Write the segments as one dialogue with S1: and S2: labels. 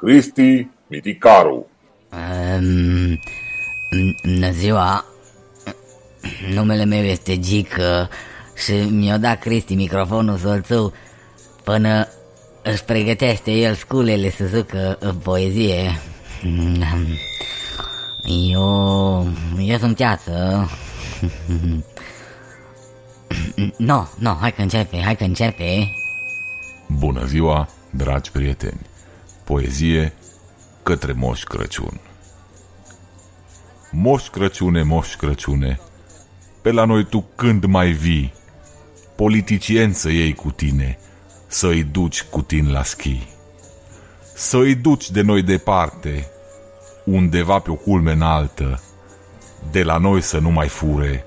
S1: Cristi Miticaru.
S2: Um, bună ziua, numele meu este Gică și mi-a dat Cristi microfonul soțul până își pregătește el sculele să zică poezie. Eu, eu sunt teață. Nu, no, nu, no, hai că începe, hai că începe.
S3: Bună ziua, dragi prieteni! Poezie către Moș Crăciun. Moș Crăciune, Moș Crăciune, pe la noi tu când mai vii, politicieni să iei cu tine, să-i duci cu tine la schi. Să-i duci de noi departe, undeva pe o culme înaltă, de la noi să nu mai fure,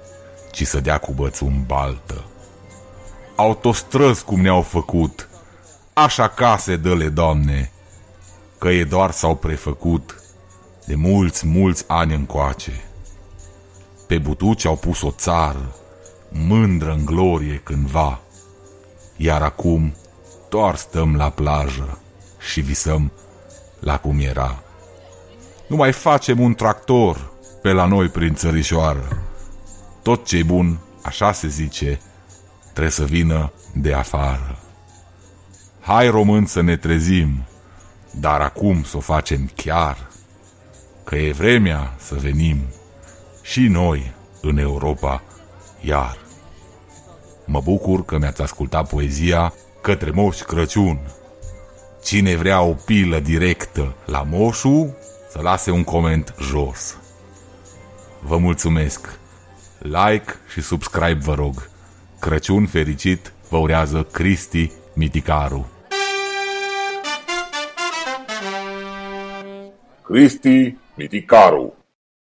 S3: ci să dea cu bățul în baltă. Autostrăzi cum ne-au făcut, așa case dă-le, Doamne, că e doar s-au prefăcut de mulți, mulți ani încoace. Pe butuci au pus o țară, mândră în glorie cândva, iar acum doar stăm la plajă și visăm la cum era. Nu mai facem un tractor pe la noi prin țărișoară. Tot ce bun, așa se zice, trebuie să vină de afară. Hai român să ne trezim, dar acum să o facem chiar, că e vremea să venim și noi în Europa iar. Mă bucur că mi-ați ascultat poezia către Moș Crăciun. Cine vrea o pilă directă la moșu, să lase un coment jos. Vă mulțumesc! Like și subscribe vă rog. Crăciun fericit vă urează Cristi Miticaru.
S1: Cristi Miticaru.